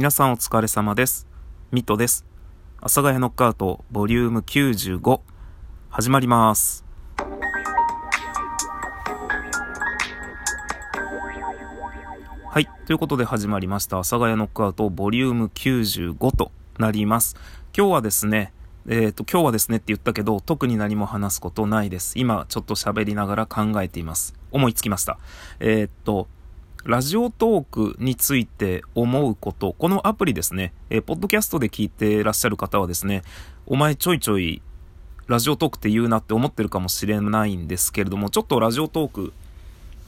皆さんお疲れ様です。ミトです。阿佐ヶ谷ノックアウトボリューム95始まります。はい。ということで始まりました。阿佐ヶ谷ノックアウトボリューム95となります。今日はですね、えっ、と、今日はですねって言ったけど、特に何も話すことないです。今、ちょっと喋りながら考えています。思いつきました。えっ、と、ラジオトークについて思うこと、このアプリですね、えーポッドキャストで聞いてらっしゃる方はですね、お前ちょいちょいラジオトークって言うなって思ってるかもしれないんですけれども、ちょっとラジオトーク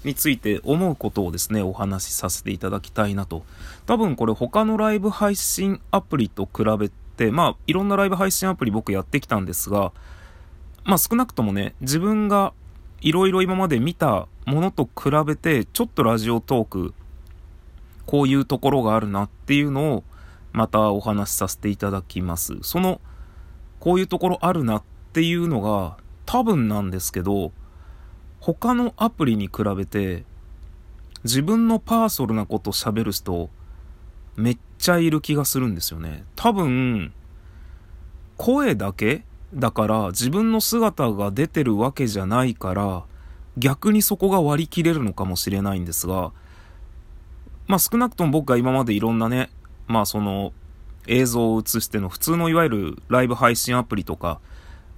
について思うことをですね、お話しさせていただきたいなと。多分これ他のライブ配信アプリと比べて、まあいろんなライブ配信アプリ僕やってきたんですが、まあ少なくともね、自分がいろいろ今まで見たものと比べて、ちょっとラジオトーク、こういうところがあるなっていうのを、またお話しさせていただきます。その、こういうところあるなっていうのが、多分なんですけど、他のアプリに比べて、自分のパーソルなこと喋る人、めっちゃいる気がするんですよね。多分、声だけだから自分の姿が出てるわけじゃないから逆にそこが割り切れるのかもしれないんですがまあ少なくとも僕が今までいろんなねまあその映像を映しての普通のいわゆるライブ配信アプリとか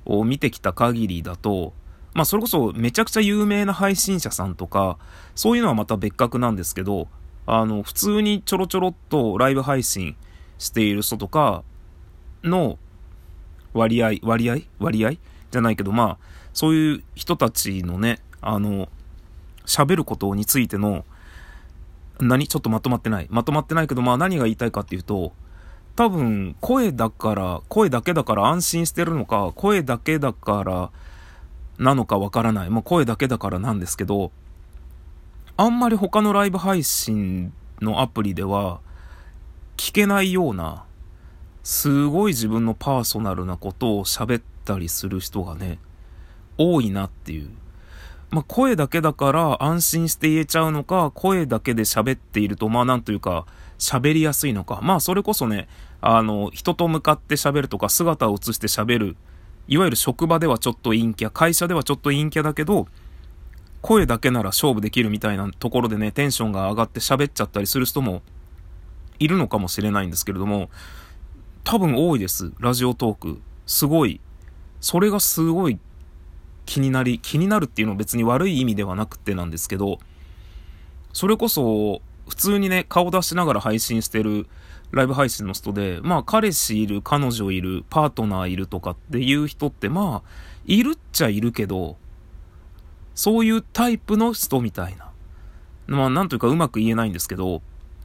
を見てきた限りだとまあそれこそめちゃくちゃ有名な配信者さんとかそういうのはまた別格なんですけどあの普通にちょろちょろっとライブ配信している人とかの割合、割合？割合？じゃないけど、まあ、そういう人たちのね、あの、喋ることについての、何？ちょっとまとまってない。まとまってないけど、まあ何が言いたいかっていうと、多分、声だから、声だけだから安心してるのか、声だけだからなのかわからない。まあ声だけだからなんですけど、あんまり他のライブ配信のアプリでは、聞けないような、すごい自分のパーソナルなことを喋ったりする人がね、多いなっていう。まあ、声だけだから安心して言えちゃうのか、声だけで喋っていると、まあなんというか、喋りやすいのか。まあそれこそね、あの、人と向かって喋るとか、姿を映して喋る。いわゆる職場ではちょっと陰キャ、会社ではちょっと陰キャだけど、声だけなら勝負できるみたいなところでね、テンションが上がって喋っちゃったりする人もいるのかもしれないんですけれども、多分多いです。ラジオトーク。すごい。それがすごい気になり、気になるっていうのは別に悪い意味ではなくてなんですけど、それこそ、普通にね、顔出しながら配信してるライブ配信の人で、まあ彼氏いる、彼女いる、パートナーいるとかっていう人ってまあ、いるっちゃいるけど、そういうタイプの人みたいな。まあなんというかうまく言えないんですけど、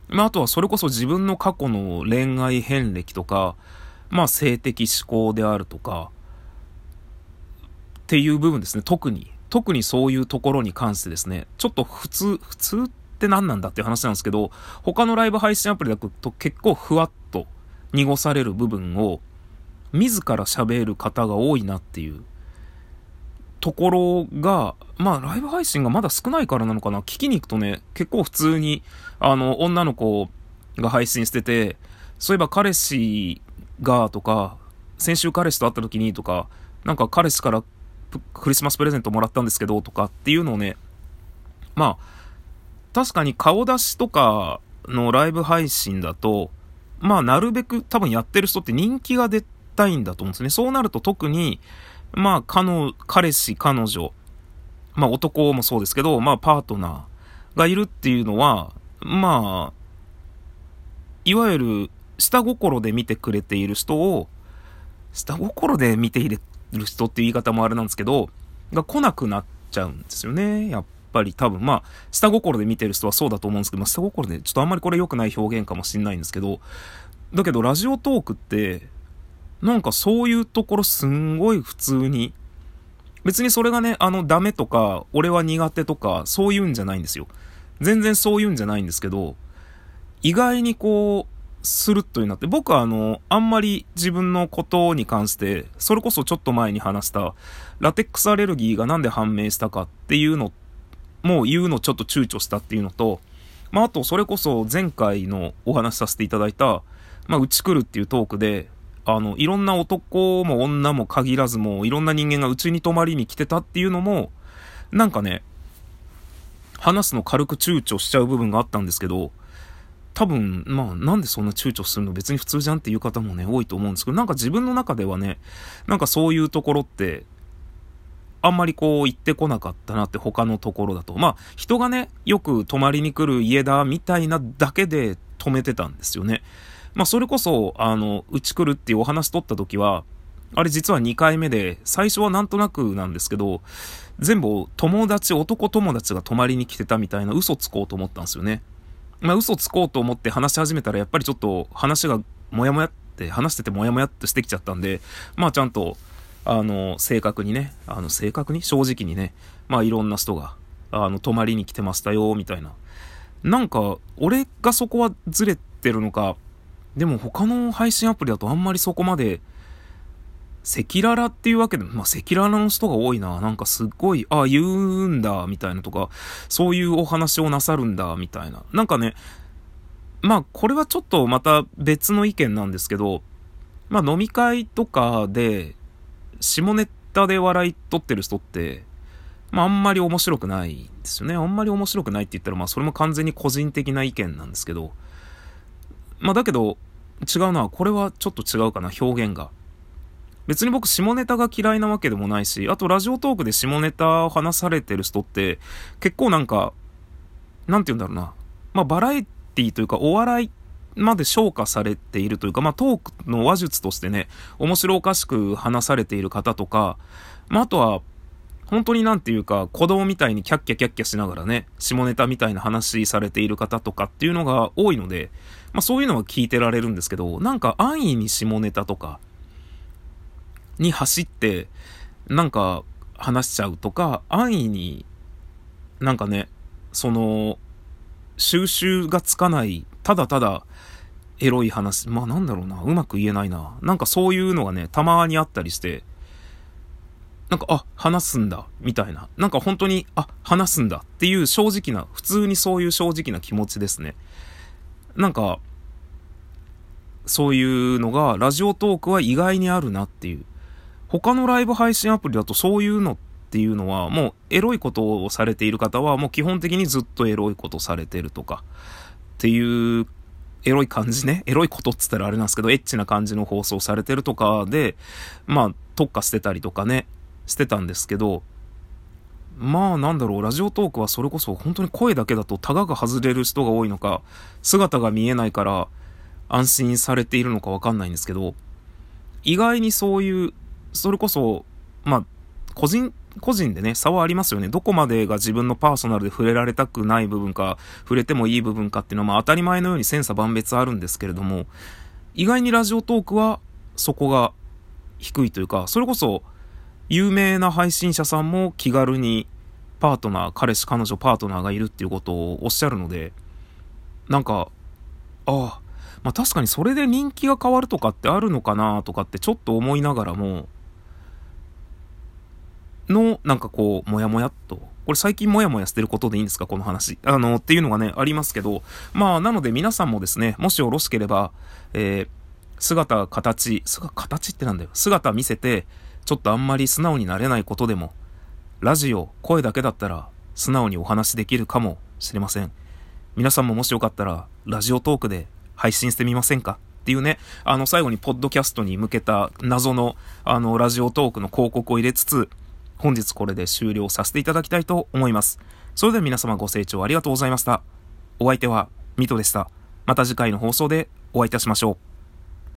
まあ、あとはそれこそ自分の過去の恋愛遍歴とか、まあ、性的思考であるとか、っていう部分ですね、特に。特にそういうところに関してですね、ちょっと普通、普通って何なんだっていう話なんですけど、他のライブ配信アプリだと結構ふわっと濁される部分を、自ら喋る方が多いなっていうところが、まあ、ライブ配信がまだ少ないからなのかな。聞きに行くとね、結構普通に、あの、女の子が配信してて、そういえば彼氏がとか、先週彼氏と会った時にとか、なんか彼氏からクリスマスプレゼントもらったんですけどとかっていうのをね、まあ、確かに顔出しとかのライブ配信だと、まあ、なるべく多分やってる人って人気が出たいんだと思うんですね。そうなると特に、まあ、彼の、彼氏、彼女、まあ男もそうですけど、まあパートナーがいるっていうのは、まあ、いわゆる下心で見てくれている人を、下心で見ている人っていう言い方もあれなんですけど、が来なくなっちゃうんですよね。やっぱり多分、まあ、下心で見てる人はそうだと思うんですけど、まあ、下心で、ちょっとあんまりこれ良くない表現かもしれないんですけど、だけどラジオトークって、なんかそういうところすんごい普通に、別にそれがね、あの、ダメとか、俺は苦手とか、そういうんじゃないんですよ。全然そういうんじゃないんですけど、意外にこう、スルッとになって、僕はあの、あんまり自分のことに関して、それこそちょっと前に話した、ラテックスアレルギーがなんで判明したかっていうの、もう言うのちょっと躊躇したっていうのと、まあ、あと、それこそ前回のお話しさせていただいた、まあ、うち来るっていうトークで、あの、いろんな男も女も限らずも、いろんな人間がうちに泊まりに来てたっていうのも、なんかね、話すの軽く躊躇しちゃう部分があったんですけど、多分、まあ、なんでそんな躊躇するの？別に普通じゃんっていう方もね、多いと思うんですけど、なんか自分の中ではね、なんかそういうところって、あんまりこう言ってこなかったなって他のところだと。まあ、人がね、よく泊まりに来る家だみたいなだけで止めてたんですよね。まあ、それこそ、あの、うち来るっていうお話取った時は、あれ実は2回目で、最初はなんとなくなんですけど、全部友達、男友達が泊まりに来てたみたいな嘘つこうと思ったんですよね。まあ嘘つこうと思って話し始めたらやっぱりちょっと話がもやもやって話しててもやもやっとしてきちゃったんで、まあちゃんと、あの、正確にね、あの、正確に？正直にね、まあいろんな人が、あの、泊まりに来てましたよ、みたいな。なんか、俺がそこはずれてるのか、でも他の配信アプリだとあんまりそこまで、赤裸々っていうわけでも、まあ、赤裸々の人が多いな。なんかすっごい、ああ、言うんだ、みたいなとか、そういうお話をなさるんだ、みたいな。なんかね、まあ、これはちょっとまた別の意見なんですけど、まあ、飲み会とかで、下ネタで笑い取ってる人って、まあ、あんまり面白くないですよね。あんまり面白くないって言ったら、まあ、それも完全に個人的な意見なんですけど、まあ、だけど、違うのは、これはちょっと違うかな、表現が。別に僕下ネタが嫌いなわけでもないし、あとラジオトークで下ネタを話されてる人って、結構なんか、なんて言うんだろうな。まあバラエティというかお笑いまで昇華されているというか、まあトークの話術としてね、面白おかしく話されている方とか、まああとは、本当になんていうか、子供みたいにキャッキャキャッキャしながらね、下ネタみたいな話されている方とかっていうのが多いので、まあそういうのは聞いてられるんですけど、なんか安易に下ネタとか、に走って、なんか話しちゃうとか、安易に、なんかね、その、収集がつかない、ただただ、エロい話、まあなんだろうな、うまく言えないな。なんかそういうのがね、たまにあったりして、なんか、あ、話すんだ、みたいな。なんか本当に、あ、話すんだっていう正直な、普通にそういう正直な気持ちですね。なんか、そういうのが、ラジオトークは意外にあるなっていう。他のライブ配信アプリだとそういうのっていうのは、もうエロいことをされている方は、もう基本的にずっとエロいことされてるとか、っていう、エロい感じね。エロいことっつったらあれなんですけど、エッチな感じの放送されてるとかで、まあ、特化してたりとかね、してたんですけど、まあなんだろう、ラジオトークはそれこそ本当に声だけだとタガが外れる人が多いのか、姿が見えないから安心されているのかわかんないんですけど、意外にそういうそれこそ、まあ、個人、個人でね、差はありますよね。どこまでが自分のパーソナルで触れられたくない部分か、触れてもいい部分かっていうのは、まあ当たり前のように千差万別あるんですけれども、意外にラジオトークはそこが低いというか、それこそ、有名な配信者さんも気軽にパートナー、彼氏、彼女、パートナーがいるっていうことをおっしゃるので、なんか、ああ、まあ確かにそれで人気が変わるとかってあるのかなとかってちょっと思いながらも、の、なんかこう、もやもやっと。これ最近もやもやしてることでいいんですか？この話。あの、っていうのがね、ありますけど。まあ、なので皆さんもですね、もしよろしければ、えー、姿、形、姿、形ってなんだよ。姿見せて、ちょっとあんまり素直になれないことでも、ラジオ、声だけだったら、素直にお話できるかもしれません。皆さんももしよかったら、ラジオトークで配信してみませんか？っていうね、あの、最後にポッドキャストに向けた謎の、あの、ラジオトークの広告を入れつつ、本日これで終了させていただきたいと思います。それでは皆様ご清聴ありがとうございました。お相手はミトでした。また次回の放送でお会いいたしましょう。